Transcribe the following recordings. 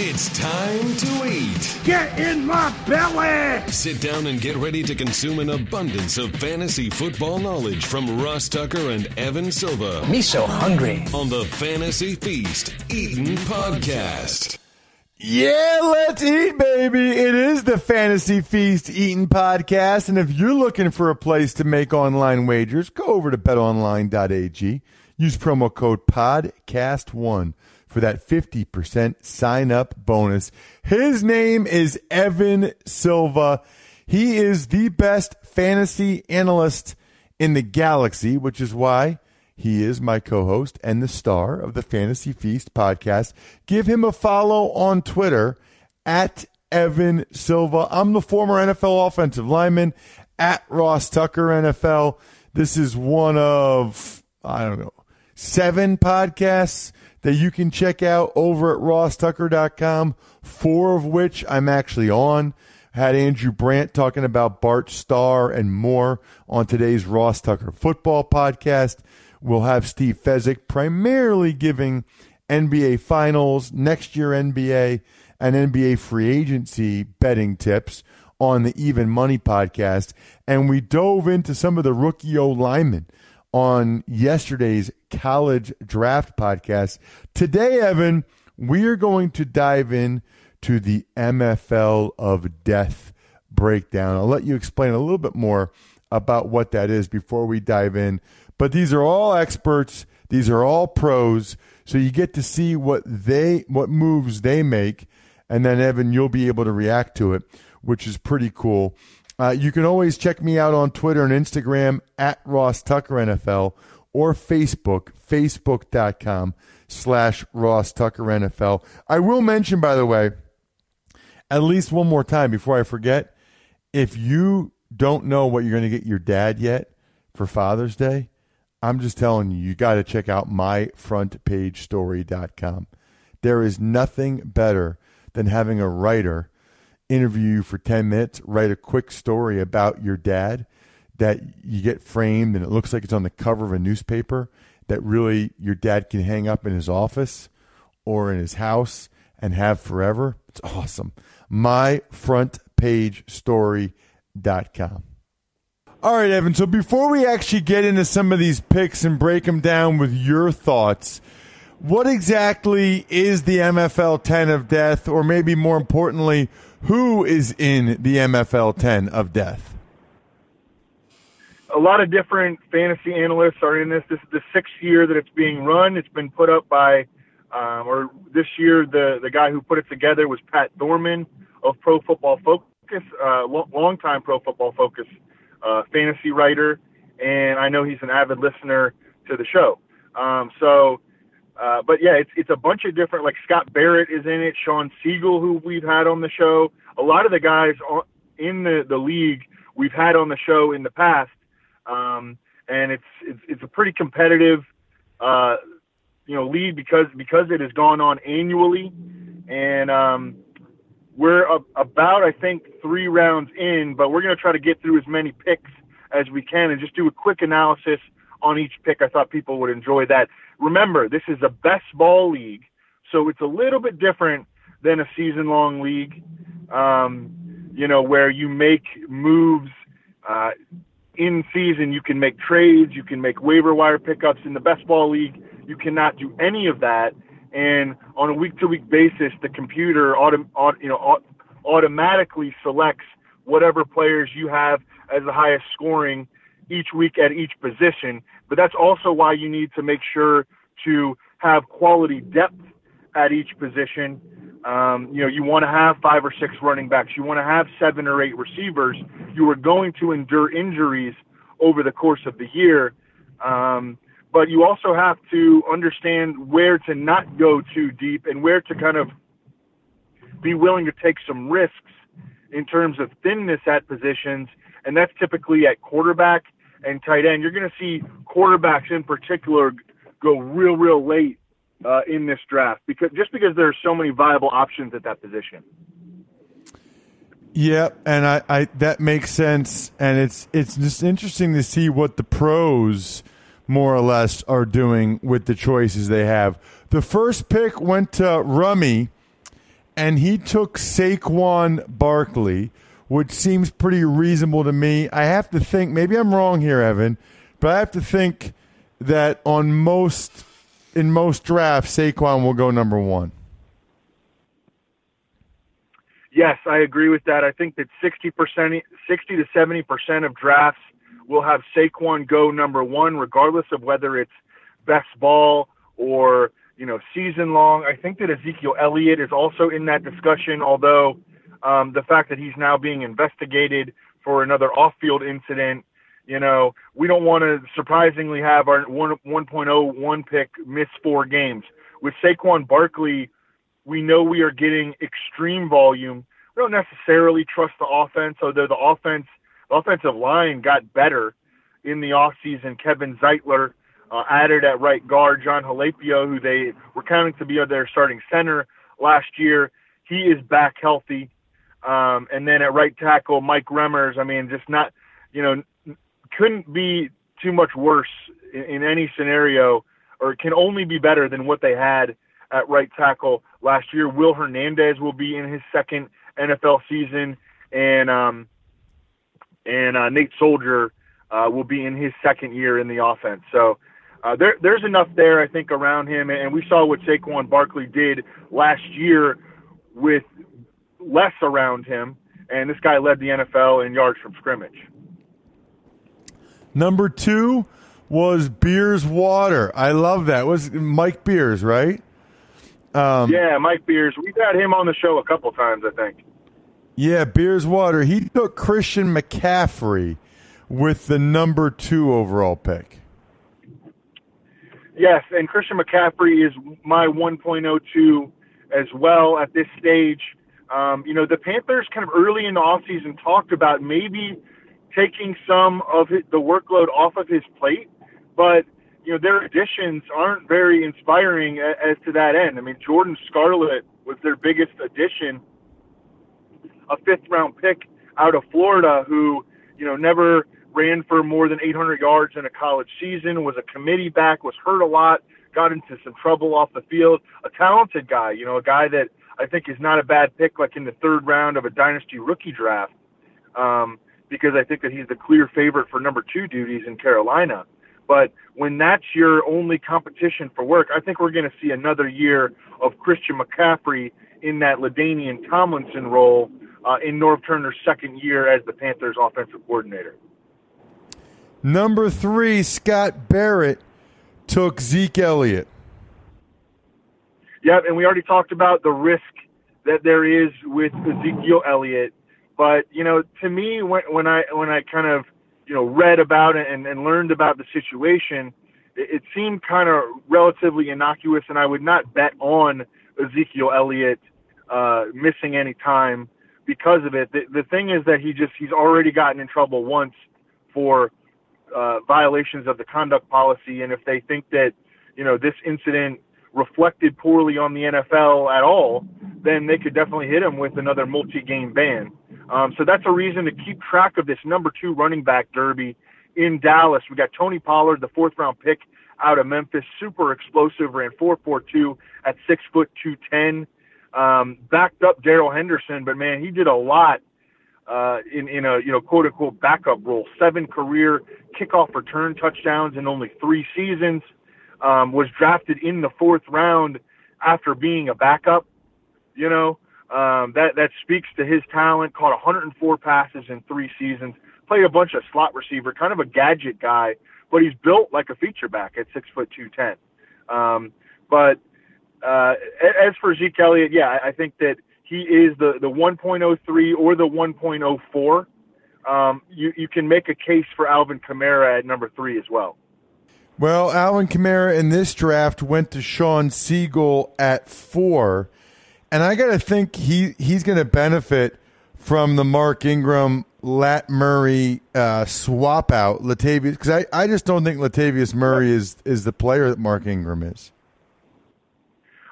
It's time to eat. Get in my belly! Sit down and get ready to consume an abundance of fantasy football knowledge from Ross Tucker and Evan Silva Me so hungry. on the Fantasy Feast Eating Podcast. Yeah, let's eat, baby. It is the Fantasy Feast Eating Podcast. And if you're looking for a place to make online wagers, go over to betonline.ag. Use promo code PODCAST1 for that 50% sign up bonus. His name is Evan Silva. He is the best fantasy analyst in the galaxy, which is why he is my co host and the star of the Fantasy Feast podcast. Give him a follow on Twitter at Evan Silva. I'm the former NFL offensive lineman at Ross Tucker NFL. This is one of, I don't know, seven podcasts that you can check out over at rosstucker.com, four of which I'm actually on. Had Andrew Brandt talking about Bart Starr and more on today's Ross Tucker football podcast. We'll have Steve Fezzik primarily giving NBA Finals, next year NBA, and NBA free agency betting tips on the Even Money podcast. And we dove into some of the rookie O linemen on yesterday's college draft podcast. Today, Evan, we are going to dive in to the MFL of death breakdown. I'll let you explain a little bit more about what that is before we dive in. But these are all experts, these are all pros, so you get to see what they what moves they make and then Evan you'll be able to react to it, which is pretty cool. Uh, you can always check me out on Twitter and Instagram at Ross Tucker NFL or Facebook, facebook.com slash Ross Tucker NFL. I will mention, by the way, at least one more time before I forget, if you don't know what you're going to get your dad yet for Father's Day, I'm just telling you, you got to check out myfrontpagestory.com. There is nothing better than having a writer interview you for 10 minutes, write a quick story about your dad that you get framed and it looks like it's on the cover of a newspaper that really your dad can hang up in his office or in his house and have forever. It's awesome. Myfrontpagestory.com. All right, Evan. So before we actually get into some of these picks and break them down with your thoughts, what exactly is the MFL 10 of death, or maybe more importantly, who is in the MFL 10 of death? a lot of different fantasy analysts are in this. This is the sixth year that it's being run. It's been put up by, um, or this year the the guy who put it together was Pat Thorman of Pro Football Focus, uh, lo- longtime Pro Football Focus uh, fantasy writer, and I know he's an avid listener to the show. Um, so, uh, but yeah, it's it's a bunch of different. Like Scott Barrett is in it, Shawn Siegele, who we've had on the show. A lot of the guys on- in the the league we've had on the show in the past um, and it's, it's it's a pretty competitive, uh, you know, league because because it has gone on annually, and um, we're a, about I think three rounds in, but we're going to try to get through as many picks as we can and just do a quick analysis on each pick. I thought people would enjoy that. Remember, this is a best ball league, so it's a little bit different than a season long league. Um, you know, where you make moves. Uh, in season you can make trades, you can make waiver wire pickups. In the best ball league, you cannot do any of that. And on a week to week basis, the computer autom- aut- you know, aut- automatically selects whatever players you have as the highest scoring each week at each position. But that's also why you need to make sure to have quality depth at each position. Um, you know, you want to have five or six running backs. You want to have seven or eight receivers. You are going to endure injuries over the course of the year. Um, but you also have to understand where to not go too deep and where to kind of be willing to take some risks in terms of thinness at positions. And that's typically at quarterback and tight end. You're going to see quarterbacks in particular go real, real late uh, in this draft because just because there are so many viable options at that position. Yeah, and I, I that makes sense, and it's it's just interesting to see what the pros more or less are doing with the choices they have. The first pick went to Rummy, and he took Saquon Barkley, which seems pretty reasonable to me. I have to think, maybe I'm wrong here, Evan, but I have to think that on most in most drafts, Saquon will go number one. Yes, I agree with that. I think that 60%, 60 to 70% of drafts will have Saquon go number one, regardless of whether it's best ball or, you know, season long. I think that Ezekiel Elliott is also in that discussion, although um, the fact that he's now being investigated for another off field incident, you know, we don't want to surprisingly have our 1, 1.01 pick miss four games. With Saquon Barkley, we know we are getting extreme volume. We don't necessarily trust the offense, although the offense, the offensive line got better in the offseason. Kevin Zeitler uh, added at right guard, Jon Halapio, who they were counting to be their starting center last year. He is back healthy. Um, and then at right tackle, Mike Remmers, I mean, just not, you know, couldn't be too much worse in, in any scenario, or can only be better than what they had at right tackle last year. Will Hernandez will be in his second NFL season, and um, and uh, Nate Solder uh, will be in his second year in the offense. So uh, there, there's enough there, I think, around him. And we saw what Saquon Barkley did last year with less around him, and this guy led the NFL in yards from scrimmage. Number two was Beers Water. I love that. It was Mike Beers, right? Um, yeah, Mike Beers. We've had him on the show a couple times, I think. Yeah, Beers Water. He took Christian McCaffrey with the number two overall pick. Yes, and Christian McCaffrey is my 1.02 as well at this stage. Um, you know, the Panthers kind of early in the offseason talked about maybe taking some of the workload off of his plate, but you know their additions aren't very inspiring as, to that end. I mean, Jordan Scarlett was their biggest addition, a fifth round pick out of Florida, who you know never ran for more than 800 yards in a college season, was a committee back, was hurt a lot, got into some trouble off the field. A talented guy, you know, a guy that I think is not a bad pick, like in the third round of a dynasty rookie draft, um, because I think that he's the clear favorite for number two duties in Carolina. But when that's your only competition for work, I think we're going to see another year of Christian McCaffrey in that LaDainian Tomlinson role uh, in Norv Turner's second year as the Panthers' offensive coordinator. Number three, Scott Barrett took Zeke Elliott. Yep, and we already talked about the risk that there is with Ezekiel Elliott. But you know, to me, when when I when I kind of you know read about it and, and learned about the situation, it, it seemed kind of relatively innocuous, and I would not bet on Ezekiel Elliott uh, missing any time because of it. The, the thing is that he just he's already gotten in trouble once for uh, violations of the conduct policy, and if they think that you know this incident reflected poorly on the NFL at all, then they could definitely hit him with another multi-game ban. Um, so that's a reason to keep track of this number two running back derby in Dallas. We got Tony Pollard, the fourth round pick out of Memphis, super explosive, ran 4.42 at six foot two ten. Um, backed up Darrell Henderson, but man, he did a lot uh, in in a you know quote unquote backup role. Seven career kickoff return touchdowns in only three seasons um, was drafted in the fourth round after being a backup. You know, um, that that speaks to his talent. Caught 104 passes in three seasons. Played a bunch of slot receiver, kind of a gadget guy, but he's built like a feature back at six foot two ten. Um, but uh, as for Zeke Elliott, yeah, I think that he is the the 1.03 or the 1.04. Um, you you can make a case for Alvin Kamara at number three as well. Well, Alvin Kamara in this draft went to Shawn Siegele at four, and I got to think he he's going to benefit from the Mark Ingram Lat Murray uh, swap out Latavius because I, I just don't think Latavius Murray is is the player that Mark Ingram is.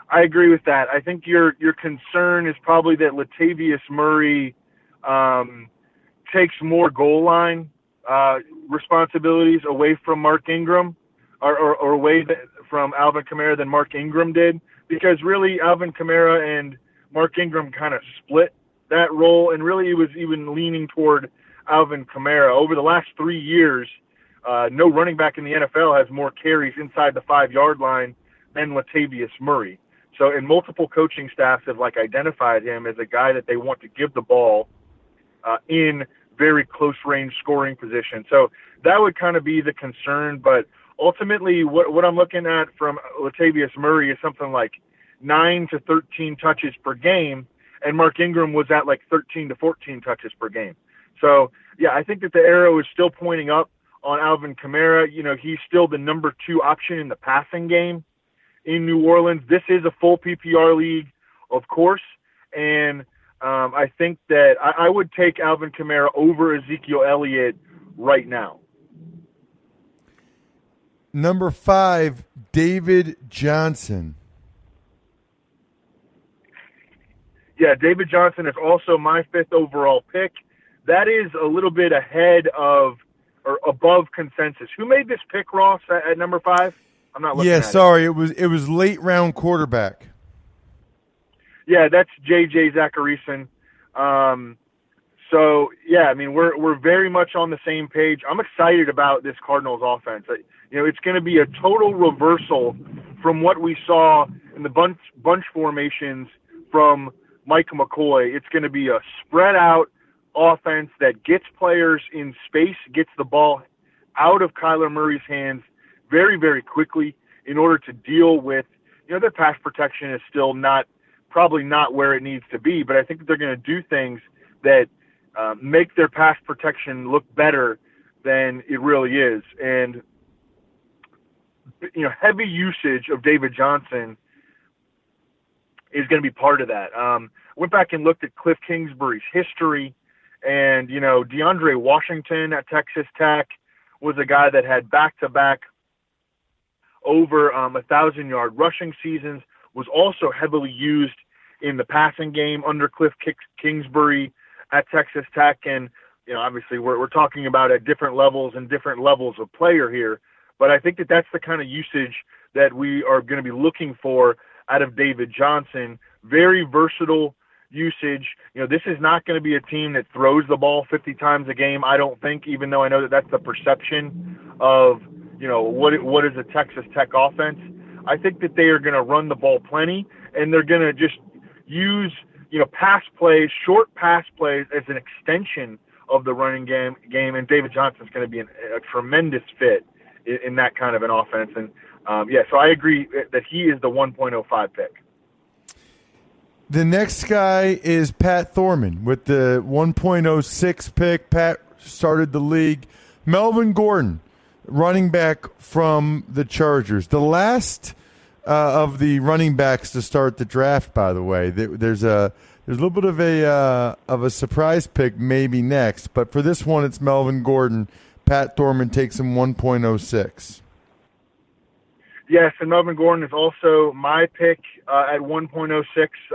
I agree with that. I think your your concern is probably that Latavius Murray um, takes more goal line uh, responsibilities away from Mark Ingram or, or, or away from Alvin Kamara than Mark Ingram did, because really Alvin Kamara and Mark Ingram kind of split that role, and really he was even leaning toward Alvin Kamara. Over the last three years, uh, no running back in the NFL has more carries inside the five yard line than Latavius Murray. So, and multiple coaching staffs have like identified him as a guy that they want to give the ball uh, in very close range scoring position. So that would kind of be the concern. But ultimately, what what I'm looking at from Latavius Murray is something like nine to 13 touches per game, and Mark Ingram was at like 13 to 14 touches per game. So yeah, I think that the arrow is still pointing up on Alvin Kamara. You know, he's still the number two option in the passing game in New Orleans. This is a full PPR league, of course, and um, I think that I, I would take Alvin Kamara over Ezekiel Elliott right now. Number five, David Johnson. Yeah, David Johnson is also my fifth overall pick. That is a little bit ahead of or above consensus. Who made this pick, Ross, at, at number five? I'm not looking. Yeah, sorry, it. it was it was late round quarterback. Yeah, that's JJ Zachariason. Um, so yeah, I mean we're we're very much on the same page. I'm excited about this Cardinals offense. You know, it's going to be a total reversal from what we saw in the bunch bunch formations from Mike McCoy. It's going to be a spread out offense that gets players in space, gets the ball out of Kyler Murray's hands very, very quickly in order to deal with, you know, their pass protection is still not, probably not where it needs to be, but I think that they're going to do things that uh, make their pass protection look better than it really is. And, you know, heavy usage of David Johnson is going to be part of that. Um, went back and looked at Cliff Kingsbury's history, and you know DeAndre Washington at Texas Tech was a guy that had back-to-back over um, a thousand yard rushing seasons. Was also heavily used in the passing game under Cliff Kingsbury at Texas Tech, and you know obviously we're we're talking about at different levels and different levels of player here. But I think that that's the kind of usage that we are going to be looking for out of David Johnson. Very versatile usage. You know, this is not going to be a team that throws the ball 50 times a game. I don't think, even though I know that that's the perception of you know what what is a Texas Tech offense. I think that they are going to run the ball plenty, and they're going to just use you know pass plays, short pass plays as an extension of the running game. Game, and David Johnson is going to be an, a tremendous fit in, that kind of an offense. And um, yeah, so I agree that he is the 1.05 pick. The next guy is Pat Thorman with the 1.06 pick. Pat started the league. Melvin Gordon, running back from the Chargers. The last uh, of the running backs to start the draft, by the way. There's a there's a little bit of a uh, of a surprise pick maybe next, but for this one, it's Melvin Gordon. Pat Thorman takes him 1.06. Yes, and Melvin Gordon is also my pick uh, at 1.06,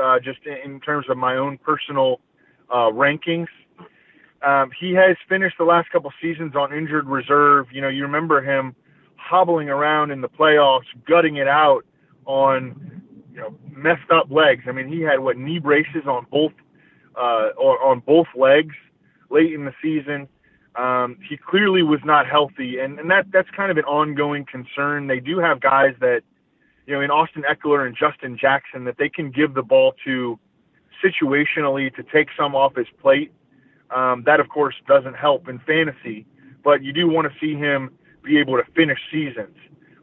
uh, just in, terms of my own personal uh, rankings. Um, he has finished the last couple seasons on injured reserve. You know, you remember him hobbling around in the playoffs, gutting it out on you know messed up legs. I mean, he had what knee braces on both uh, on both legs late in the season. Um, he clearly was not healthy, and, and that that's kind of an ongoing concern. They do have guys that, you know, in Austin Ekeler and Justin Jackson, that they can give the ball to situationally to take some off his plate. Um, that, of course, doesn't help in fantasy, but you do want to see him be able to finish seasons.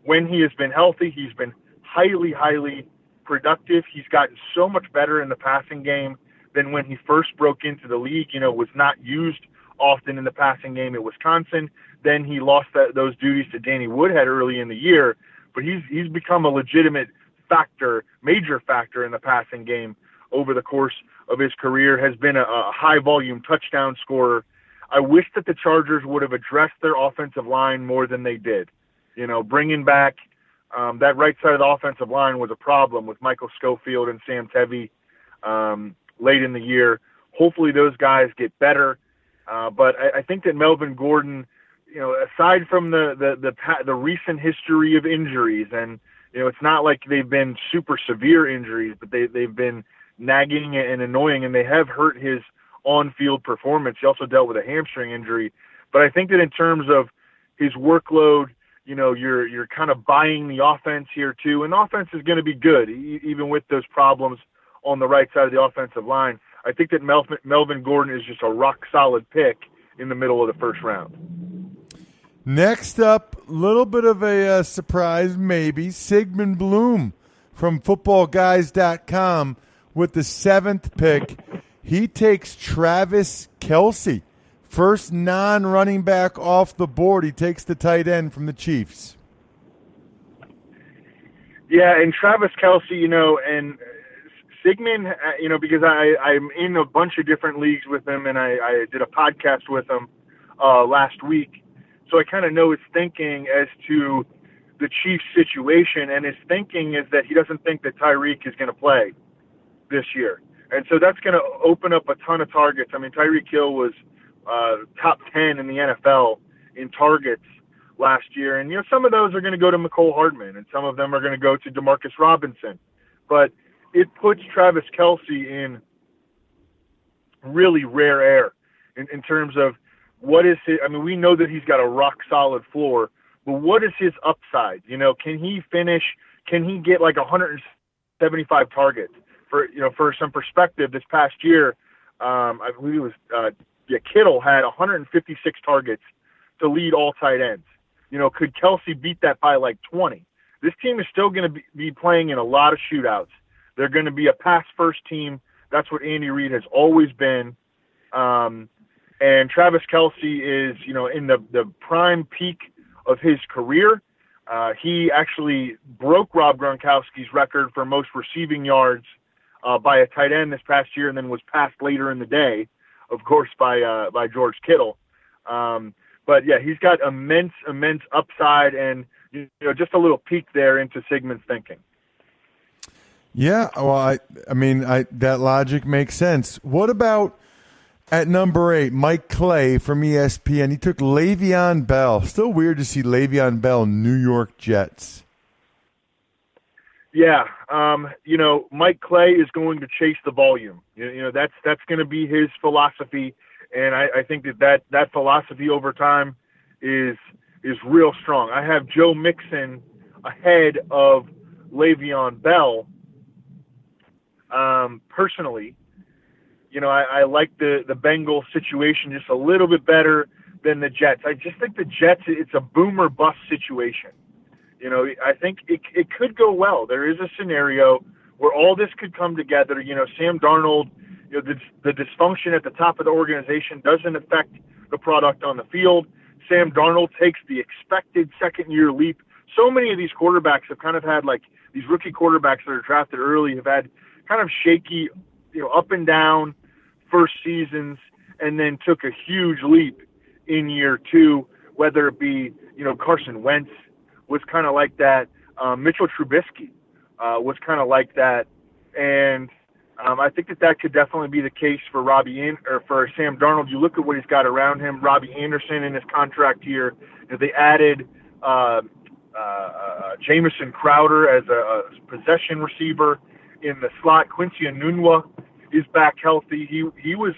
When he has been healthy, he's been highly, highly productive. He's gotten so much better in the passing game than when he first broke into the league. You know, was not used – often in the passing game at Wisconsin. Then he lost that, those duties to Danny Woodhead early in the year, but he's he's become a legitimate factor, major factor in the passing game over the course of his career. Has been a, a high volume touchdown scorer. I wish that the Chargers would have addressed their offensive line more than they did. You know, bringing back um, that right side of the offensive line was a problem with Michael Schofield and Sam Tevi um, late in the year. Hopefully, those guys get better. Uh, but I, I think that Melvin Gordon, you know, aside from the the the, the recent history of injuries, and you know, it's not like they've been super severe injuries, but they they've been nagging and annoying, and they have hurt his on-field performance. He also dealt with a hamstring injury, but I think that in terms of his workload, you know, you're you're kind of buying the offense here too, and offense is going to be good even with those problems on the right side of the offensive line. I think that Melvin, Melvin Gordon is just a rock solid pick in the middle of the first round. Next up, a little bit of a uh, surprise, maybe Sigmund Bloom from FootballGuys.com with the seventh pick. He takes Travis Kelce, first non running back off the board. He takes the tight end from the Chiefs. Yeah, and Travis Kelce, you know, and Sigmund, uh, you know, because I I'm in a bunch of different leagues with him, and I, I did a podcast with him uh, last week, so I kind of know his thinking as to the Chiefs' situation, and his thinking is that he doesn't think that Tyreek is going to play this year, and so that's going to open up a ton of targets. I mean, Tyreek Hill was uh, top ten in the NFL in targets last year, and you know some of those are going to go to Mecole Hardman, and some of them are going to go to Demarcus Robinson, but it puts Travis Kelce in really rare air in, in terms of what is his, I mean, we know that he's got a rock solid floor, but what is his upside? You know, can he finish? Can he get like 175 targets? For you know, for some perspective, this past year, um, I believe it was uh, yeah, Kittle had 156 targets to lead all tight ends. You know, could Kelce beat that by like 20? This team is still going to be, be playing in a lot of shootouts. They're going to be a pass first team. That's what Andy Reid has always been. Um, and Travis Kelce is, you know, in the, the prime peak of his career. Uh, he actually broke Rob Gronkowski's record for most receiving yards uh, by a tight end this past year, and then was passed later in the day, of course, by uh, by George Kittle. Um, but yeah, he's got immense, immense upside, and you know, just a little peek there into Sigmund's thinking. Yeah, well, I, I mean, I that logic makes sense. What about at number eight, Mike Clay from ESPN? He took Le'Veon Bell. Still weird to see Le'Veon Bell, New York Jets. Yeah, um, you know, Mike Clay is going to chase the volume. You, you know, that's that's going to be his philosophy, and I, I think that, that that philosophy over time is is real strong. I have Joe Mixon ahead of Le'Veon Bell um, personally, you know, I, I like the the Bengals situation just a little bit better than the Jets. I just think the Jets it's a boomer bust situation. You know, I think it it could go well. There is a scenario where all this could come together. You know, Sam Darnold, you know, the the dysfunction at the top of the organization doesn't affect the product on the field. Sam Darnold takes the expected second year leap. So many of these quarterbacks have kind of had like these rookie quarterbacks that are drafted early have had kind of shaky, you know, up and down first seasons, and then took a huge leap in year two. Whether it be, you know, Carson Wentz was kind of like that. Um, Mitchell Trubisky uh, was kind of like that, and um, I think that that could definitely be the case for Robbie An- or for Sam Darnold. You look at what he's got around him. Robbie Anderson in his contract here. You know, they added uh, uh, uh, Jamison Crowder as a, a possession receiver in the slot. Quincy Enunwa is back healthy. He he was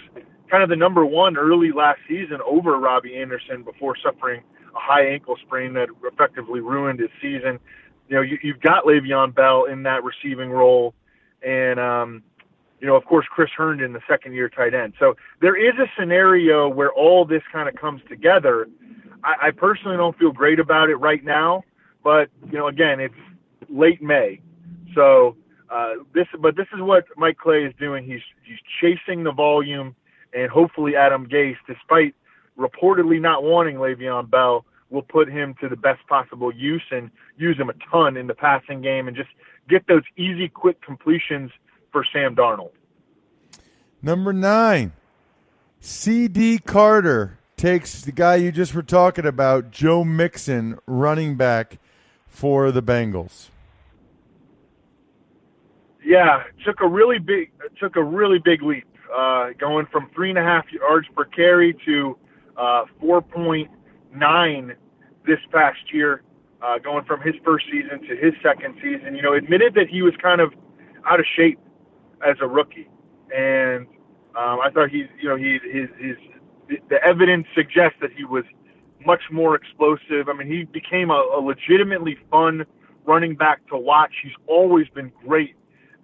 kind of the number one early last season over Robbie Anderson before suffering a high ankle sprain that effectively ruined his season. You know, you, you've got Le'Veon Bell in that receiving role, and um, you know, of course, Chris Herndon, the second year tight end. So there is a scenario where all this kind of comes together. I, I personally don't feel great about it right now, but you know, again, it's late May, so uh, this, but this is what Mike Clay is doing. He's he's chasing the volume, and hopefully Adam Gase, despite reportedly not wanting Le'Veon Bell, will put him to the best possible use and use him a ton in the passing game and just get those easy, quick completions for Sam Darnold. Number nine, C.D. Carter takes the guy you just were talking about, Joe Mixon, running back for the Bengals. Yeah, took a really big took a really big leap, uh, going from three and a half yards per carry to uh, 4.9 this past year, uh, going from his first season to his second season. You know, admitted that he was kind of out of shape as a rookie, and um, I thought he's you know, he his, his the evidence suggests that he was much more explosive. I mean, he became a, a legitimately fun running back to watch. He's always been great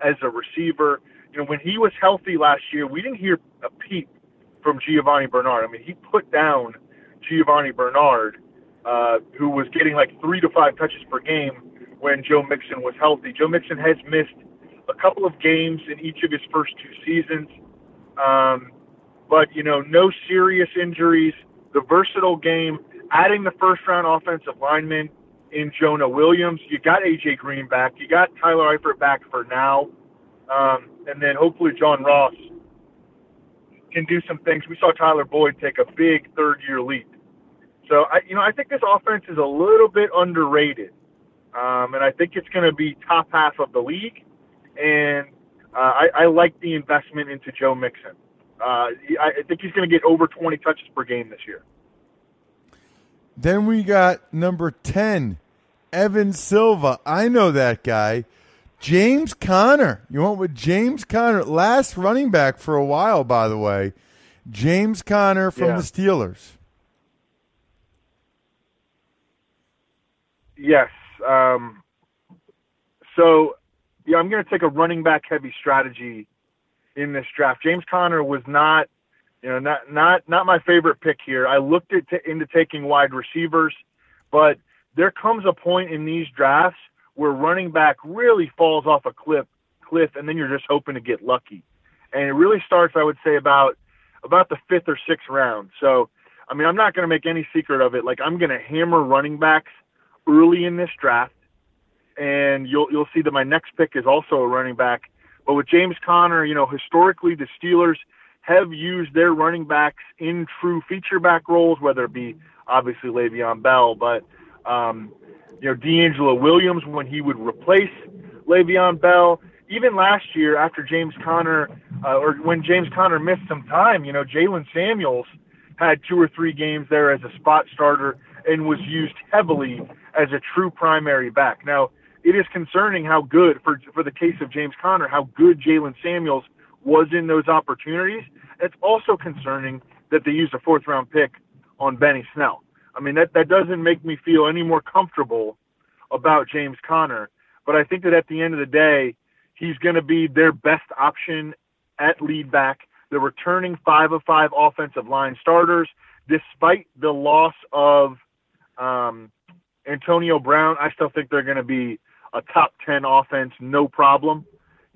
as a receiver. You know, when he was healthy last year, we didn't hear a peep from Giovani Bernard. I mean, he put down Giovani Bernard, uh, who was getting like three to five touches per game when Joe Mixon was healthy. Joe Mixon has missed a couple of games in each of his first two seasons. Um, but, you know, no serious injuries, the versatile game, adding the first round offensive lineman in Jonah Williams. You got AJ Green back. You got Tyler Eifert back for now. Um, and then hopefully John Ross can do some things. We saw Tyler Boyd take a big third year leap. So I, you know, I think this offense is a little bit underrated, um, and I think it's going to be top half of the league. And uh, I, I like the investment into Joe Mixon. Uh, I think he's going to get over 20 touches per game this year. Then we got number 10, Evan Silva. I know that guy. James Conner. You went with James Conner, last running back for a while, by the way. James Conner from Yeah. the Steelers. Yes. Um, so, yeah, I'm going to take a running back heavy strategy in this draft. James Conner was not, you know, not not not my favorite pick here. I looked at t- into taking wide receivers, but there comes a point in these drafts where running back really falls off a cliff, cliff, and then you're just hoping to get lucky. And it really starts, I would say, about about the fifth or sixth round. So, I mean, I'm not going to make any secret of it. Like, I'm going to hammer running backs early in this draft, and you'll you'll see that my next pick is also a running back. But with James Conner, you know, historically the Steelers have used their running backs in true feature back roles, whether it be obviously Le'Veon Bell, but um, you know DeAngelo Williams when he would replace Le'Veon Bell. Even last year, after James Conner, uh, or when James Conner missed some time, you know Jaylen Samuels had two or three games there as a spot starter and was used heavily as a true primary back. Now, it is concerning how good, for for the case of James Conner, how good Jaylen Samuels was in those opportunities. It's also concerning that they used a fourth round pick on Benny Snell. I mean, that that doesn't make me feel any more comfortable about James Conner. But I think that at the end of the day, he's going to be their best option at lead back. They're returning five of five offensive line starters, despite the loss of um, Antonio Brown. I still think they're going to be a top ten offense, no problem.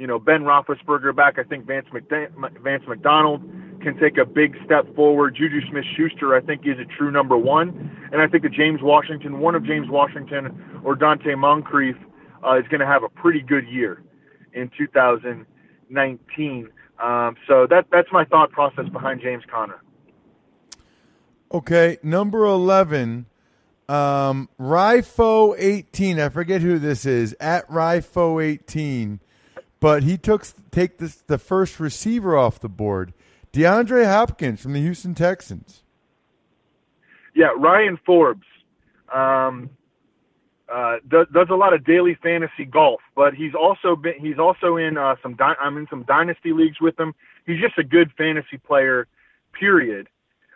You know, Ben Roethlisberger back. I think Vance, Vance McDonald can take a big step forward. Juju Smith-Schuster, I think, is a true number one, and I think that James Washington, one of James Washington or Donte Moncrief, uh, is going to have a pretty good year in 2019. Um, so that that's my thought process behind James Conner. Okay, number 11, um, Rifo18. I forget who this is, at Rifo18. But he took take this, the first receiver off the board, DeAndre Hopkins from the Houston Texans. Yeah, Ryan Forbes um, uh, does, does a lot of daily fantasy golf, but he's also been he's also in uh, some dy- I'm in some dynasty leagues with him. He's just a good fantasy player, period.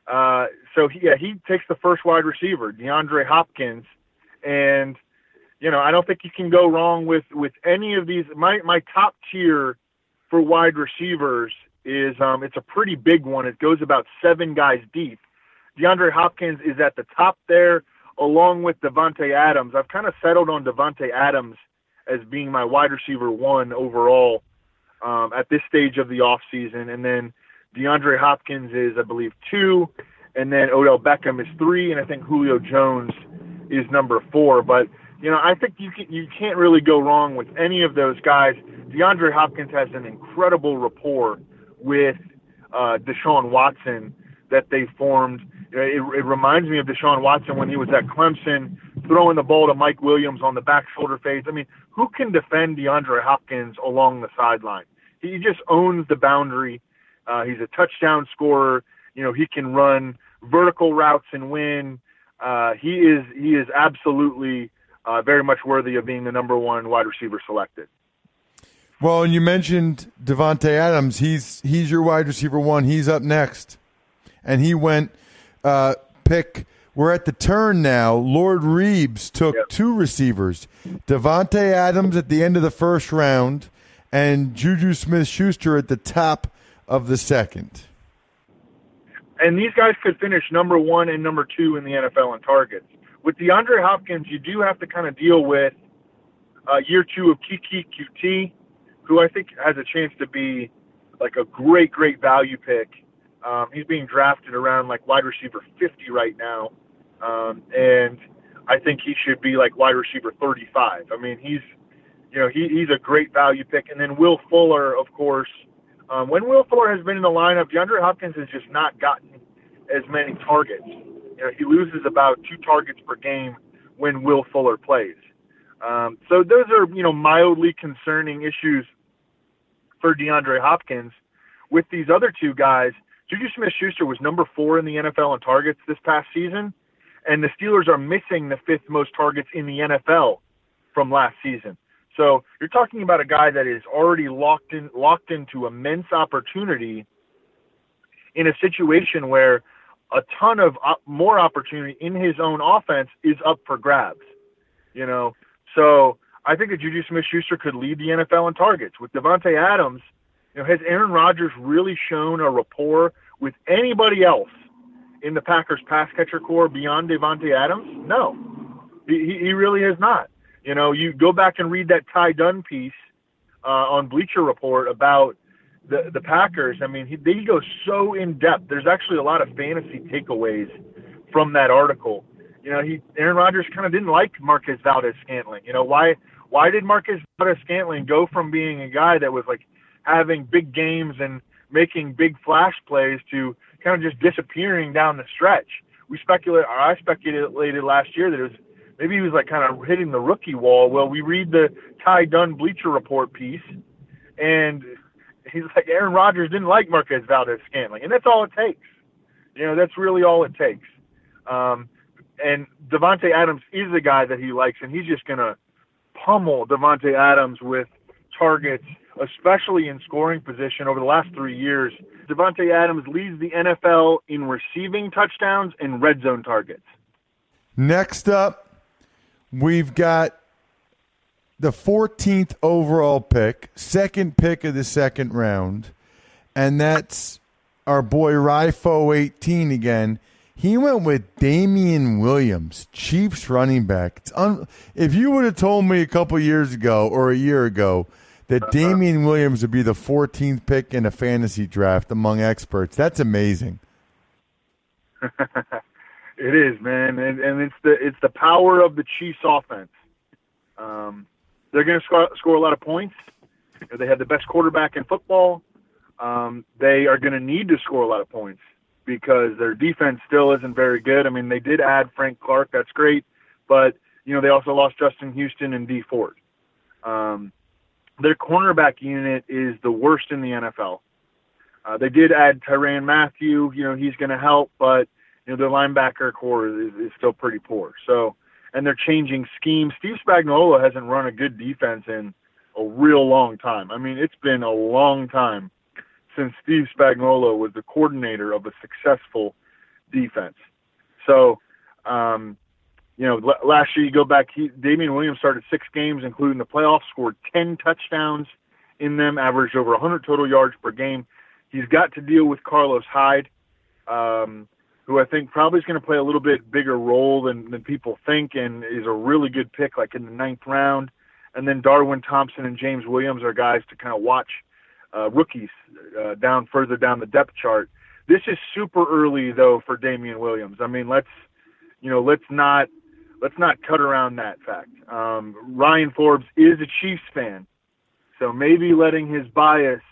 Uh, so he, yeah, he takes the first wide receiver, DeAndre Hopkins, and you know I don't think you can go wrong with with any of these. My my top tier for wide receivers is um, it's a pretty big one. It goes about seven guys deep. DeAndre Hopkins is at the top there, along with Davante Adams. I've kind of settled on Davante Adams as being my wide receiver one overall um, at this stage of the offseason. And then DeAndre Hopkins is, I believe, two, and then Odell Beckham is three, and I think Julio Jones is number four. But you know, I think you can, you can't really go wrong with any of those guys. DeAndre Hopkins has an incredible rapport with uh, Deshaun Watson that they formed. It, it reminds me of Deshaun Watson when he was at Clemson, throwing the ball to Mike Williams on the back shoulder fades. I mean, who can defend DeAndre Hopkins along the sideline? He just owns the boundary. Uh, he's a touchdown scorer. You know, he can run vertical routes and win. Uh, he is he is absolutely uh, very much worthy of being the number one wide receiver selected. Well, and you mentioned Davante Adams. He's he's your wide receiver one. He's up next, and he went uh, pick. We're at the turn now. Lord Reeves took Yep. two receivers, Davante Adams at the end of the first round, and Juju Smith Schuster at the top of the second. and these guys could finish number one and number two in the NFL in targets. With DeAndre Hopkins, you do have to kind of deal with uh, year two of Keke Coutee, who I think has a chance to be like a great, great value pick. Um, he's being drafted around like wide receiver 50 right now, um, and I think he should be like wide receiver 35. I mean, he's you know he, he's a great value pick, and then Will Fuller, of course. Um, when Will Fuller has been in the lineup, DeAndre Hopkins has just not gotten as many targets. You know, he loses about two targets per game when Will Fuller plays. Um, so those are you know mildly concerning issues for DeAndre Hopkins. With these other two guys, Juju Smith-Schuster was number four in the NFL in targets this past season, and the Steelers are missing the fifth most targets in the NFL from last season. So you're talking about a guy that is already locked in, locked into immense opportunity in a situation where a ton of op- more opportunity in his own offense is up for grabs. You know, so I think that Juju Smith-Schuster could lead the NFL in targets with Davante Adams. You know, has Aaron Rodgers really shown a rapport with anybody else in the Packers pass catcher core beyond Davante Adams? No, he, he he really has not. You know, you go back and read that Ty Dunn piece uh, on Bleacher Report about the the Packers. I mean, he, they go so in depth. There's actually a lot of fantasy takeaways from that article. You know, he Aaron Rodgers kind of didn't like Marquez Valdes-Scantling. You know, why why did Marquez Valdes-Scantling go from being a guy that was like having big games and making big flash plays to kind of just disappearing down the stretch? We speculate, or I speculated last year that it was maybe he was like kind of hitting the rookie wall. Well, we read the Ty Dunn Bleacher Report piece, and he's like Aaron Rodgers didn't like Marquez Valdes-Scantling, and that's all it takes. You know, that's really all it takes. Um, and Davante Adams is the guy that he likes, and he's just gonna pummel Davante Adams with targets, especially in scoring position over the last three years. Davante Adams leads the NFL in receiving touchdowns and red zone targets. Next up, we've got the 14th overall pick, second pick of the second round, and that's our boy Rifo 18 again. He went with Damien Williams, Chiefs running back. Un- if you would have told me a couple years ago or a year ago that Damien Williams would be the 14th pick in a fantasy draft among experts, that's amazing. It is, man, and and it's the it's the power of the Chiefs offense. Um, they're going to score, score a lot of points. They have the best quarterback in football. Um, they are going to need to score a lot of points because their defense still isn't very good. I mean, they did add Frank Clark, that's great, but you know they also lost Justin Houston and Dee Ford. Um, their cornerback unit is the worst in the NFL. Uh, they did add Tyrann Mathieu. You know he's going to help, but you know their linebacker core is, is still pretty poor. So, and they're changing schemes. Steve Spagnuolo hasn't run a good defense in a real long time. I mean, it's been a long time since Steve Spagnuolo was the coordinator of a successful defense. So, um, you know, last year you go back, he, Damien Williams started six games, including the playoffs, scored 10 touchdowns in them, averaged over 100 total yards per game. He's got to deal with Carlos Hyde, um, who I think probably is going to play a little bit bigger role than, than people think and is a really good pick, like in the ninth round. And then Darwin Thompson and James Williams are guys to kind of watch uh, rookies uh, down further down the depth chart. This is super early though for Damien Williams. I mean, let's you know, let's not let's not cut around that fact. Um, Ryan Forbes is a Chiefs fan, so maybe letting his bias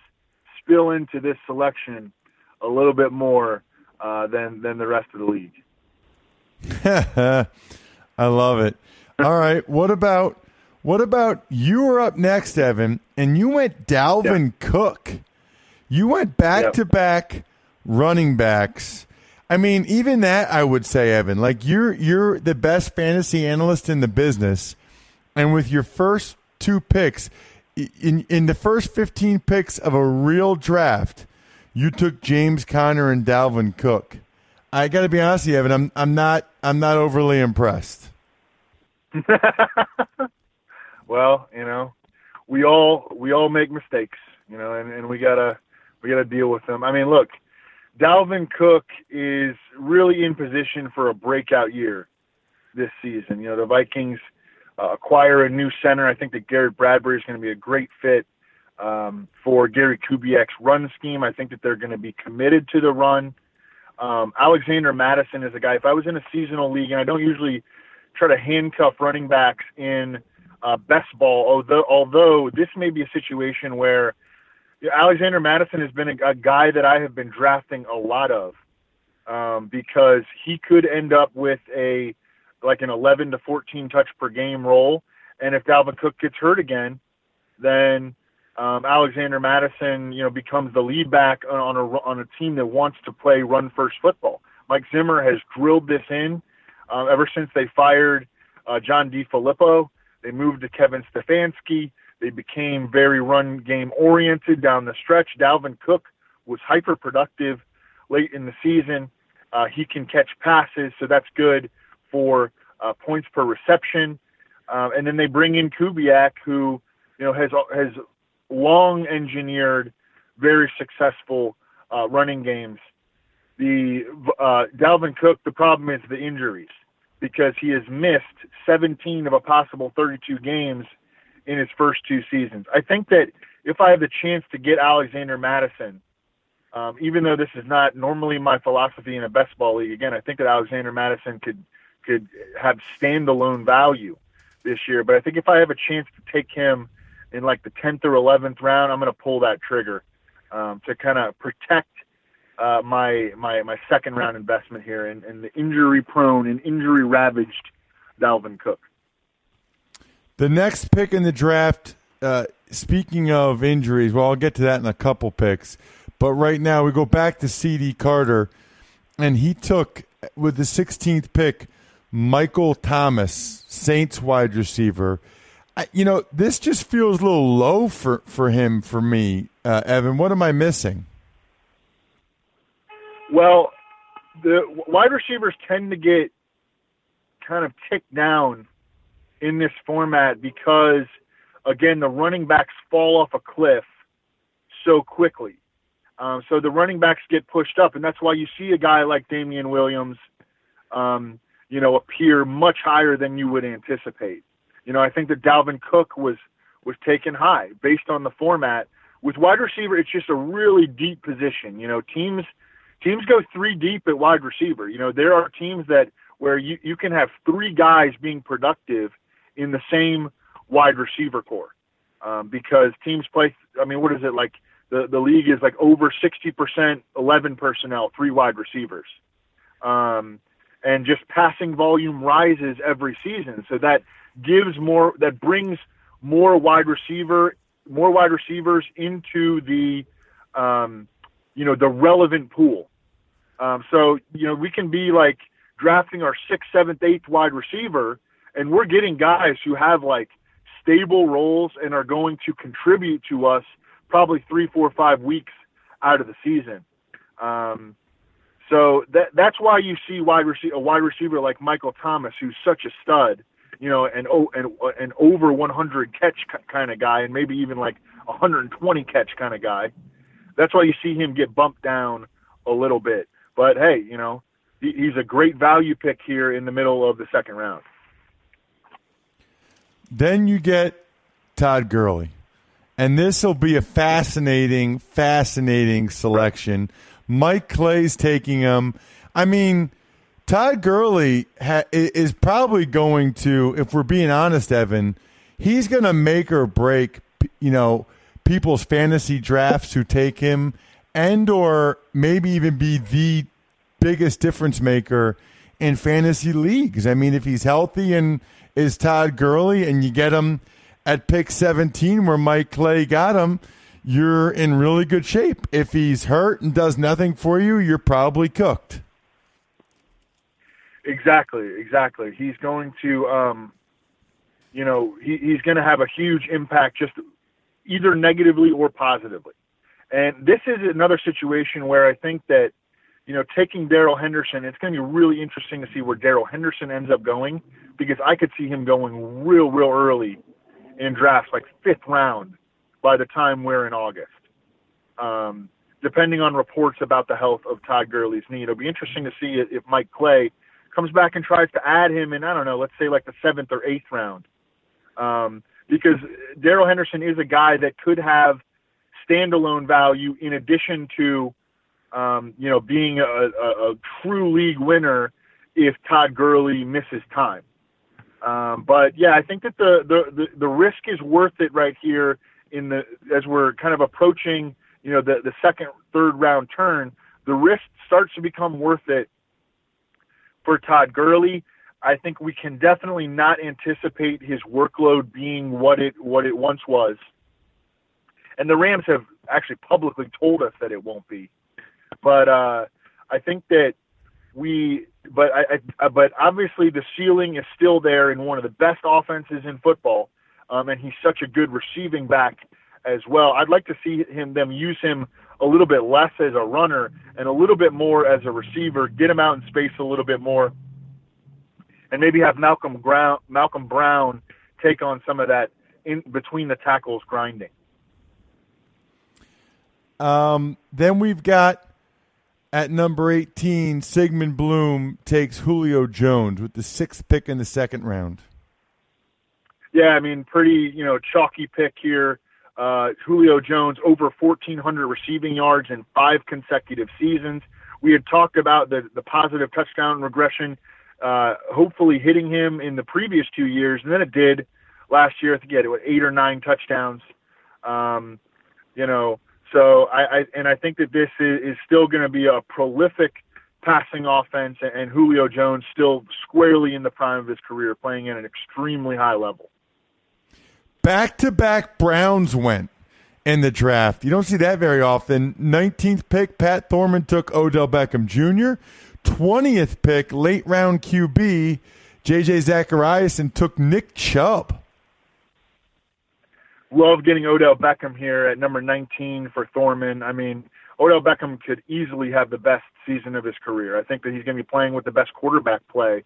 spill into this selection a little bit more uh, than than the rest of the league. I love it. All right, what about what about you were up next, Evan, and you went Dalvin Cook. You went back Yep. to back running backs. I mean, even that I would say, Evan, like you're you're the best fantasy analyst in the business, and with your first two picks, in in the first 15 picks of a real draft, you took James Conner and Dalvin Cook. I got to be honest with you, Evan. I'm I'm not I'm not overly impressed. well, you know, we all we all make mistakes, you know, and, and we gotta we gotta deal with them. I mean, look, Dalvin Cook is really in position for a breakout year this season. You know, the Vikings uh, acquire a new center. I think that Garrett Bradbury is going to be a great fit um, for Gary Kubiak's run scheme. I think that they're going to be committed to the run. Um, Alexander Mattison is a guy. If I was in a seasonal league, and I don't usually try to handcuff running backs in uh, best ball, although although this may be a situation where Alexander Mattison has been a, a guy that I have been drafting a lot of um, because he could end up with a like an 11 to 14 touch per game role. And if Dalvin Cook gets hurt again, then um, Alexander Mattison, you know, becomes the lead back on a on a team that wants to play run first football. Mike Zimmer has drilled this in uh, ever since they fired uh, John DeFilippo. They moved to Kevin Stefanski. They became very run game oriented down the stretch. Dalvin Cook was hyper productive late in the season. Uh, he can catch passes, so that's good for uh, points per reception. Uh, and then they bring in Kubiak, who you know has has long engineered very successful uh, running games. The uh, Dalvin Cook, the problem is the injuries because he has missed 17 of a possible 32 games in his first two seasons. I think that if I have the chance to get Alexander Mattison, um, even though this is not normally my philosophy in a best ball league, again, I think that Alexander Mattison could could have standalone value this year. But I think if I have a chance to take him in like the 10th or 11th round, I'm going to pull that trigger um, to kind of protect uh, my my my second round investment here in, in the injury prone and injury ravaged Dalvin Cook. The next pick in the draft. Uh, speaking of injuries, well, I'll get to that in a couple picks. But right now, we go back to C.D. Carter, and he took with the 16th pick Michael Thomas, Saints wide receiver. I, you know, this just feels a little low for, for him for me, uh, Evan. What am I missing? Well, the wide receivers tend to get kind of ticked down in this format because, again, the running backs fall off a cliff so quickly. Um, so the running backs get pushed up, and that's why you see a guy like Damien Williams um, you know, appear much higher than you would anticipate. You know, I think that Dalvin Cook was was taken high based on the format. With wide receiver, it's just a really deep position. You know, teams teams go three deep at wide receiver. You know, there are teams that where you, you can have three guys being productive in the same wide receiver corps. Um, because teams play I mean, what is it like the, the league is like over sixty percent eleven personnel, three wide receivers. Um, and just passing volume rises every season. So that gives more, that brings more wide receiver, more wide receivers into the, um, you know, the relevant pool. Um, so you know, we can be like drafting our sixth, seventh, eighth wide receiver, and we're getting guys who have like stable roles and are going to contribute to us probably three, four, five weeks out of the season. Um, so that that's why you see wide receiver, a wide receiver like Michael Thomas, who's such a stud, you know, and oh, and an over 100 catch kind of guy, and maybe even like 120 catch kind of guy. That's why you see him get bumped down a little bit. But hey, you know, he, he's a great value pick here in the middle of the second round. Then you get Todd Gurley. And this will be a fascinating, fascinating selection. Mike Clay's taking him. I mean, Todd Gurley ha- is probably going to, if we're being honest, Evan, he's going to make or break, you know, people's fantasy drafts who take him, and or maybe even be the biggest difference maker in fantasy leagues. I mean, if he's healthy and is Todd Gurley, and you get him at pick 17 where Mike Clay got him – you're in really good shape. If he's hurt and does nothing for you, you're probably cooked. Exactly, exactly. He's going to, um, you know, he, he's going to have a huge impact just either negatively or positively. And this is another situation where I think that, you know, taking Darrell Henderson, it's going to be really interesting to see where Darrell Henderson ends up going because I could see him going real, real early in drafts, like fifth round by the time we're in August. Um, depending on reports about the health of Todd Gurley's knee, it'll be interesting to see if Mike Clay comes back and tries to add him in, I don't know, let's say like the seventh or eighth round. Um, because Darrell Henderson is a guy that could have standalone value in addition to, um, you know, being a, a, a, true league winner if Todd Gurley misses time. Um, but yeah, I think that the, the, the, the risk is worth it right here in the as we're kind of approaching, you know, the, the second, third round turn. The risk starts to become worth it for Todd Gurley. I think we can definitely not anticipate his workload being what it what it once was. And the Rams have actually publicly told us that it won't be. But uh, I think that we but I, I but obviously the ceiling is still there in one of the best offenses in football. Um, and he's such a good receiving back as well. I'd like to see him them use him a little bit less as a runner and a little bit more as a receiver, get him out in space a little bit more and maybe have Malcolm Brown, Malcolm Brown take on some of that in between the tackles grinding. Um, then we've got at number 18, Sigmund Bloom takes Julio Jones with the sixth pick in the second round. Yeah, I mean, pretty, you know, chalky pick here. Uh, Julio Jones over 1,400 receiving yards in five consecutive seasons. We had talked about the, the positive touchdown regression uh, hopefully hitting him in the previous two years, and then it did last year. I think he had eight or nine touchdowns. Um, you know, so I, I and I think that this is, is still going to be a prolific passing offense, and Julio Jones still squarely in the prime of his career, playing at an extremely high level. Back to back Browns went in the draft. You don't see that very often. 19th pick, Pat Thorman took Odell Beckham Jr. 20th pick, late round QB, JJ Zachariason took Nick Chubb. Love getting Odell Beckham here at number 19 for Thorman. I mean, Odell Beckham could easily have the best season of his career. I think that he's going to be playing with the best quarterback play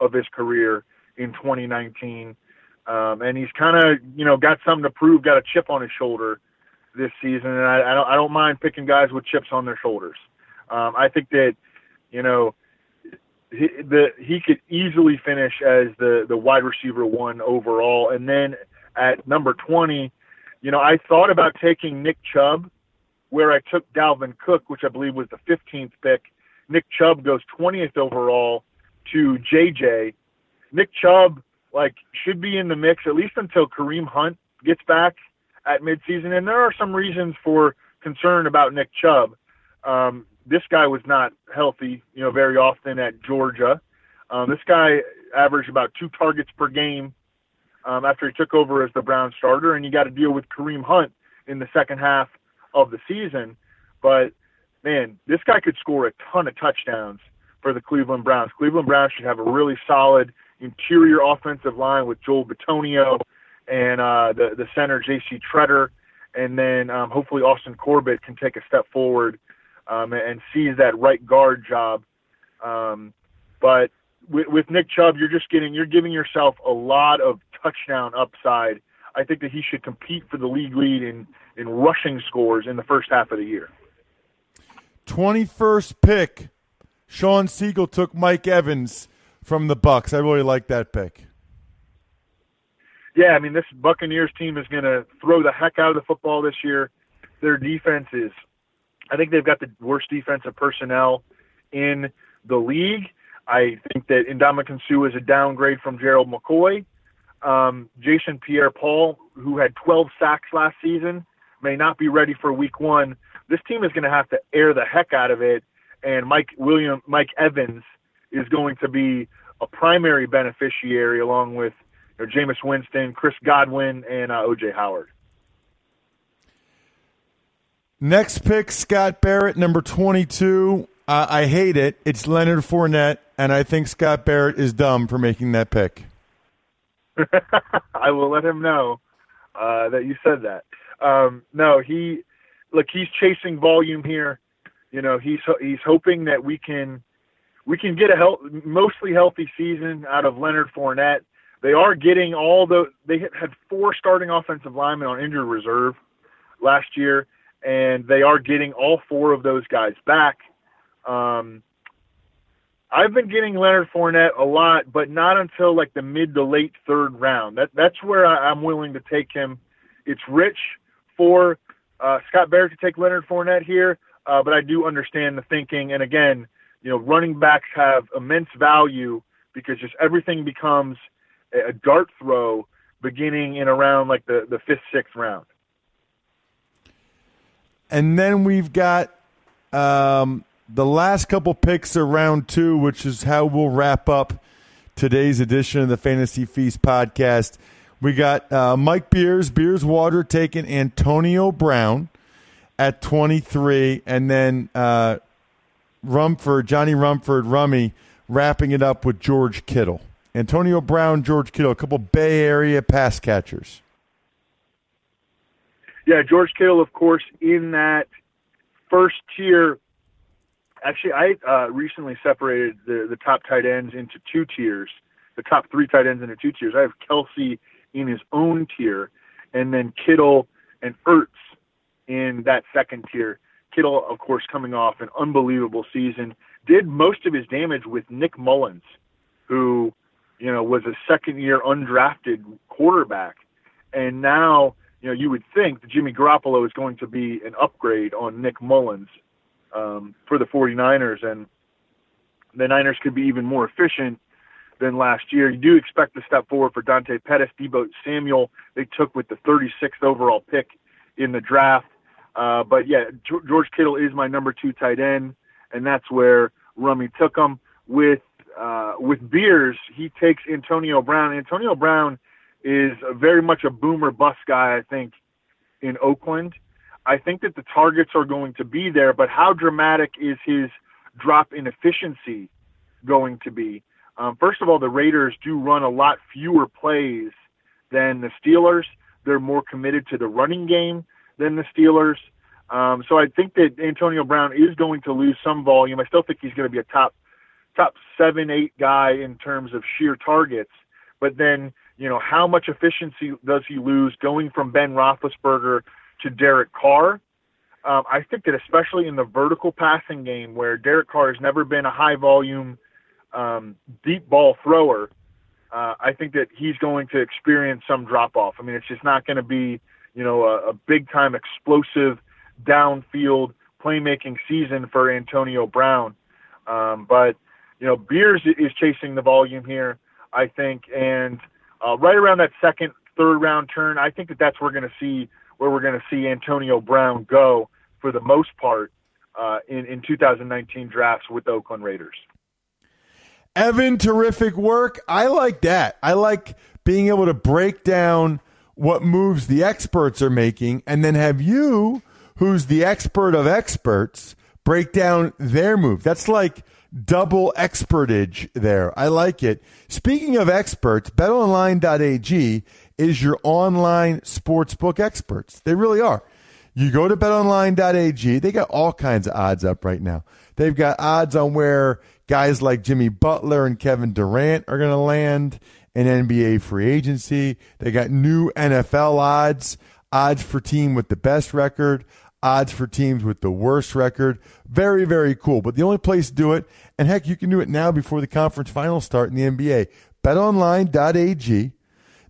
of his career in 2019. Um, and he's kind of, you know, got something to prove, got a chip on his shoulder this season. And I, I don't, I don't mind picking guys with chips on their shoulders. Um, I think that you know, he, the he could easily finish as the the wide receiver one overall, and then at number twenty, you know, I thought about taking Nick Chubb, where I took Dalvin Cook, which I believe was the fifteenth pick. Nick Chubb goes twentieth overall to JJ. Nick Chubb like should be in the mix at least until Kareem Hunt gets back at midseason, and there are some reasons for concern about Nick Chubb. Um, this guy was not healthy, you know, very often at Georgia. Um, this guy averaged about two targets per game um, after he took over as the Brown starter, and you got to deal with Kareem Hunt in the second half of the season. But man, this guy could score a ton of touchdowns for the Cleveland Browns. Cleveland Browns should have a really solid interior offensive line with Joel Bitonio and uh, the the center J.C. Tretter, and then um, hopefully Austin Corbett can take a step forward um, and seize that right guard job. Um, but with, with Nick Chubb, you're just getting you're giving yourself a lot of touchdown upside. I think that he should compete for the league lead in in rushing scores in the first half of the year. Twenty first pick, Shawn Siegele took Mike Evans from the Bucks. I really like that pick. Yeah, I mean this Buccaneers team is going to throw the heck out of the football this year. Their defense is I think they've got the worst defensive personnel in the league. I think that Ndamukong Suh is a downgrade from Gerald McCoy. Um, Jason Pierre-Paul, who had 12 sacks last season, may not be ready for Week One. This team is going to have to air the heck out of it, and Mike William Mike Evans is going to be a primary beneficiary along with you know, Jameis Winston, Chris Godwin, and uh, OJ Howard. Next pick, Scott Barrett, number 22. Uh, I hate it. It's Leonard Fournette, and I think Scott Barrett is dumb for making that pick. I will let him know uh, that you said that. um, no, he look he's chasing volume here. You know, he's he's hoping that we can we can get a health, mostly healthy season out of Leonard Fournette. They are getting all the they had four starting offensive linemen on injured reserve last year, and they are getting all four of those guys back. Um, I've been getting Leonard Fournette a lot, but not until like the mid to late third round. That that's where I, I'm willing to take him. It's rich for uh, Scott Barrett to take Leonard Fournette here, uh, but I do understand the thinking. And again, you know, running backs have immense value because just everything becomes a dart throw beginning in around like the, the fifth, sixth round. And then we've got um, the last couple picks are round two, which is how we'll wrap up today's edition of the Fantasy Feast podcast. We got uh, Mike Beers, Beers Water taking Antonio Brown at 23, and then uh, Rumford, Johnny Rumford, Rummy, wrapping it up with George Kittle. Antonio Brown, George Kittle, a couple Bay Area pass catchers. Yeah, George Kittle, of course, in that first tier. Actually, I uh, recently separated the, the top tight ends into two tiers, the top three tight ends into two tiers. I have Kelce in his own tier, and then Kittle and Ertz in that second tier. Kittle, of course, coming off an unbelievable season, did most of his damage with Nick Mullens, who, you know, was a second year undrafted quarterback. And now, you know, you would think that Jimmy Garoppolo is going to be an upgrade on Nick Mullens um, for the 49ers, and the Niners could be even more efficient than last year. You do expect a step forward for Dante Pettis, Deebo Samuel. They took with the 36th overall pick in the draft. Uh, but yeah, George Kittle is my number two tight end, and that's where Rummy took him. With uh, with Beers, he takes Antonio Brown. Antonio Brown is very much a boomer bust guy, I think, in Oakland. I think that the targets are going to be there, but how dramatic is his drop in efficiency going to be? Um, first of all, the Raiders do run a lot fewer plays than the Steelers. They're more committed to the running game than the Steelers. Um, so I think that Antonio Brown is going to lose some volume. I still think he's going to be a top top seven, eight guy in terms of sheer targets. But then, you know, how much efficiency does he lose going from Ben Roethlisberger to Derek Carr? Um, I think that especially in the vertical passing game, where Derek Carr has never been a high volume um, deep ball thrower, uh, I think that he's going to experience some drop off. I mean, it's just not going to be, you know, a, a big time explosive downfield playmaking season for Antonio Brown. Um, but, you know, Beers is chasing the volume here, I think. And uh, right around that second, third round turn, I think that that's where we're going to see where we're going to see Antonio Brown go for the most part uh, in, in 2019 drafts with the Oakland Raiders. Evan, terrific work. I like that. I like being able to break down what moves the experts are making and then have you, who's the expert of experts, break down their move. That's like double expertage there. I like it. Speaking of experts, betonline.ag is your online sportsbook experts. They really are. You go to betonline.ag, they got all kinds of odds up right now. They've got odds on where guys like Jimmy Butler and Kevin Durant are going to land in NBA free agency. They got new NFL odds, odds for team with the best record, odds for teams with the worst record. Very, very cool. But the only place to do it, and heck, you can do it now before the conference finals start in the NBA. BetOnline.ag.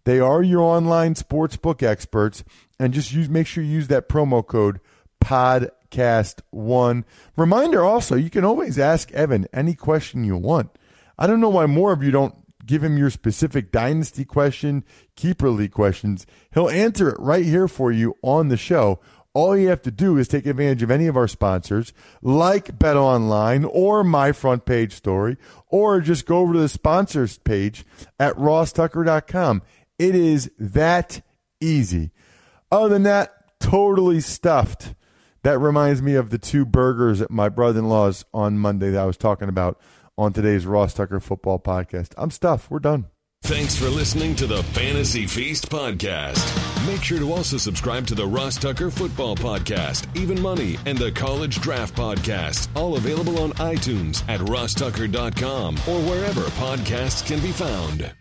They are your online sportsbook experts, and just use make sure you use that promo code podcast1. Reminder also, you can always ask Evan any question you want. I don't know why more of you don't give him your specific dynasty question, keeper league questions. He'll answer it right here for you on the show. All you have to do is take advantage of any of our sponsors, like Bet Online or My Front Page Story, or just go over to the sponsors page at rosstucker.com. It is that easy. Other than that, totally stuffed. That reminds me of the two burgers at my brother in law's on Monday that I was talking about on today's Ross Tucker Football Podcast. I'm stuffed. We're done. Thanks for listening to the Fantasy Feast podcast. Make sure to also subscribe to the Ross Tucker Football Podcast, Even Money, and the College Draft Podcast, all available on iTunes at rosstucker.com or wherever podcasts can be found.